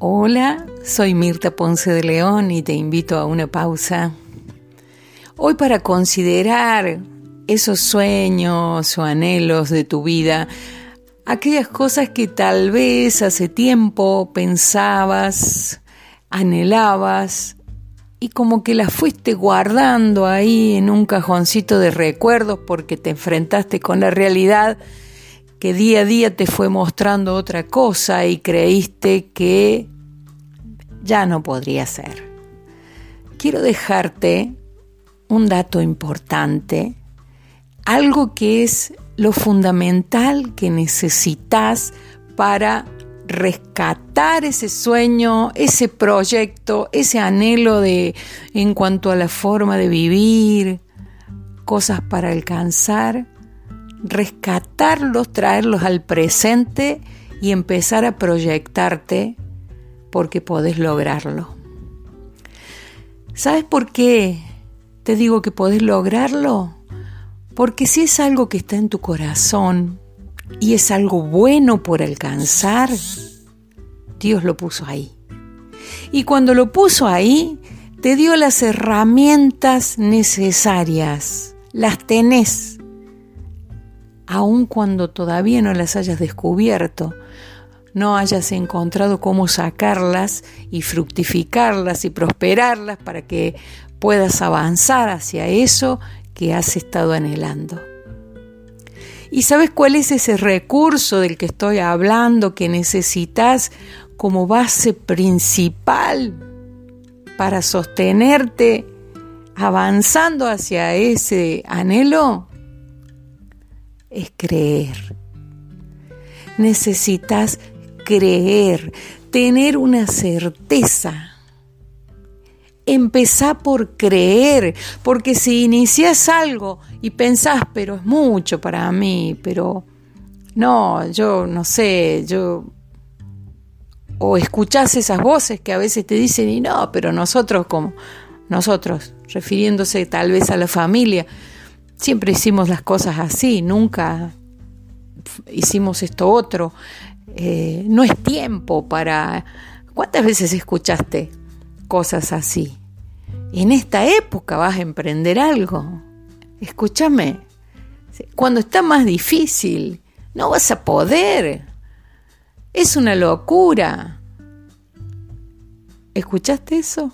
Hola, soy Mirta Ponce de León y te invito a una pausa. Hoy para considerar esos sueños o anhelos de tu vida, aquellas cosas que tal vez hace tiempo pensabas, anhelabas y como que las fuiste guardando ahí en un cajoncito de recuerdos porque te enfrentaste con la realidad que día a día te fue mostrando otra cosa y creíste que ya no podría ser. Quiero dejarte un dato importante, algo que es lo fundamental que necesitas para rescatar ese sueño, ese proyecto, ese anhelo de en cuanto a la forma de vivir, cosas para alcanzar rescatarlos, traerlos al presente y empezar a proyectarte porque podés lograrlo. ¿Sabes por qué te digo que podés lograrlo? Porque si es algo que está en tu corazón y es algo bueno por alcanzar, Dios lo puso ahí. Y cuando lo puso ahí, te dio las herramientas necesarias. Las tenés aun cuando todavía no las hayas descubierto, no hayas encontrado cómo sacarlas y fructificarlas y prosperarlas para que puedas avanzar hacia eso que has estado anhelando. ¿Y sabes cuál es ese recurso del que estoy hablando que necesitas como base principal para sostenerte avanzando hacia ese anhelo? Es creer. Necesitas creer, tener una certeza. Empezá por creer, porque si inicias algo y pensás, pero es mucho para mí, pero no, yo no sé, yo... O escuchás esas voces que a veces te dicen, y no, pero nosotros como nosotros, refiriéndose tal vez a la familia, siempre hicimos las cosas así, nunca hicimos esto otro. Eh, no es tiempo para... ¿Cuántas veces escuchaste cosas así? En esta época vas a emprender algo. Escúchame, cuando está más difícil, no vas a poder. Es una locura. ¿Escuchaste eso?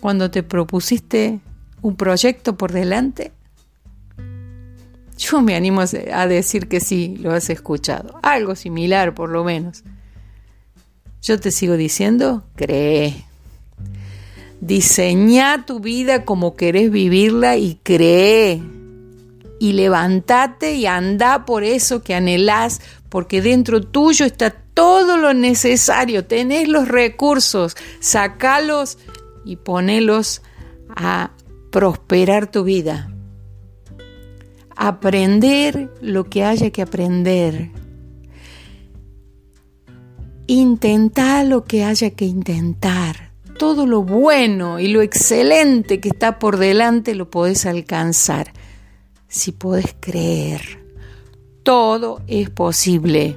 Cuando te propusiste un proyecto por delante. Yo me animo a decir que sí, lo has escuchado. Algo similar, por lo menos. Yo te sigo diciendo, cree. Diseñá tu vida como querés vivirla y cree. Y levántate y anda por eso que anhelás, porque dentro tuyo está todo lo necesario. Tenés los recursos, sacalos y ponelos a prosperar tu vida aprender lo que haya que aprender. Intentar lo que haya que intentar. Todo lo bueno y lo excelente que está por delante lo podés alcanzar si podés creer. Todo es posible.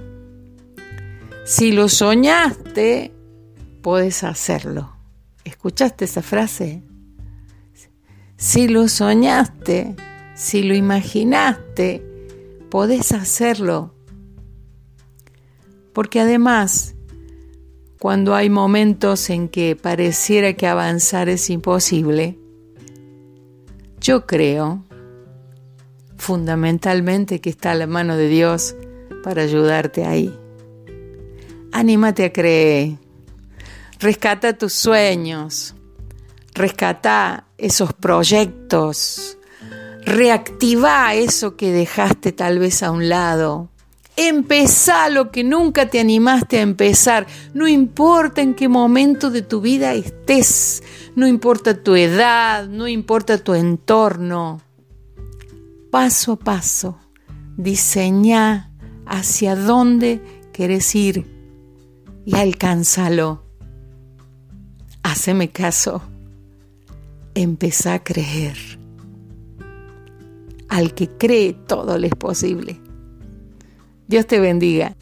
Si lo soñaste, podés hacerlo. ¿Escuchaste esa frase? Si lo soñaste, si lo imaginaste, podés hacerlo. Porque además, cuando hay momentos en que pareciera que avanzar es imposible, yo creo fundamentalmente que está la mano de Dios para ayudarte ahí. Anímate a creer, rescata tus sueños, rescata esos proyectos, Reactiva eso que dejaste tal vez a un lado. Empezá lo que nunca te animaste a empezar. No importa en qué momento de tu vida estés. No importa tu edad, no importa tu entorno. Paso a paso, diseñá hacia dónde querés ir y alcánzalo. Haceme caso. Empezá a creer. Al que cree todo le es posible. Dios te bendiga.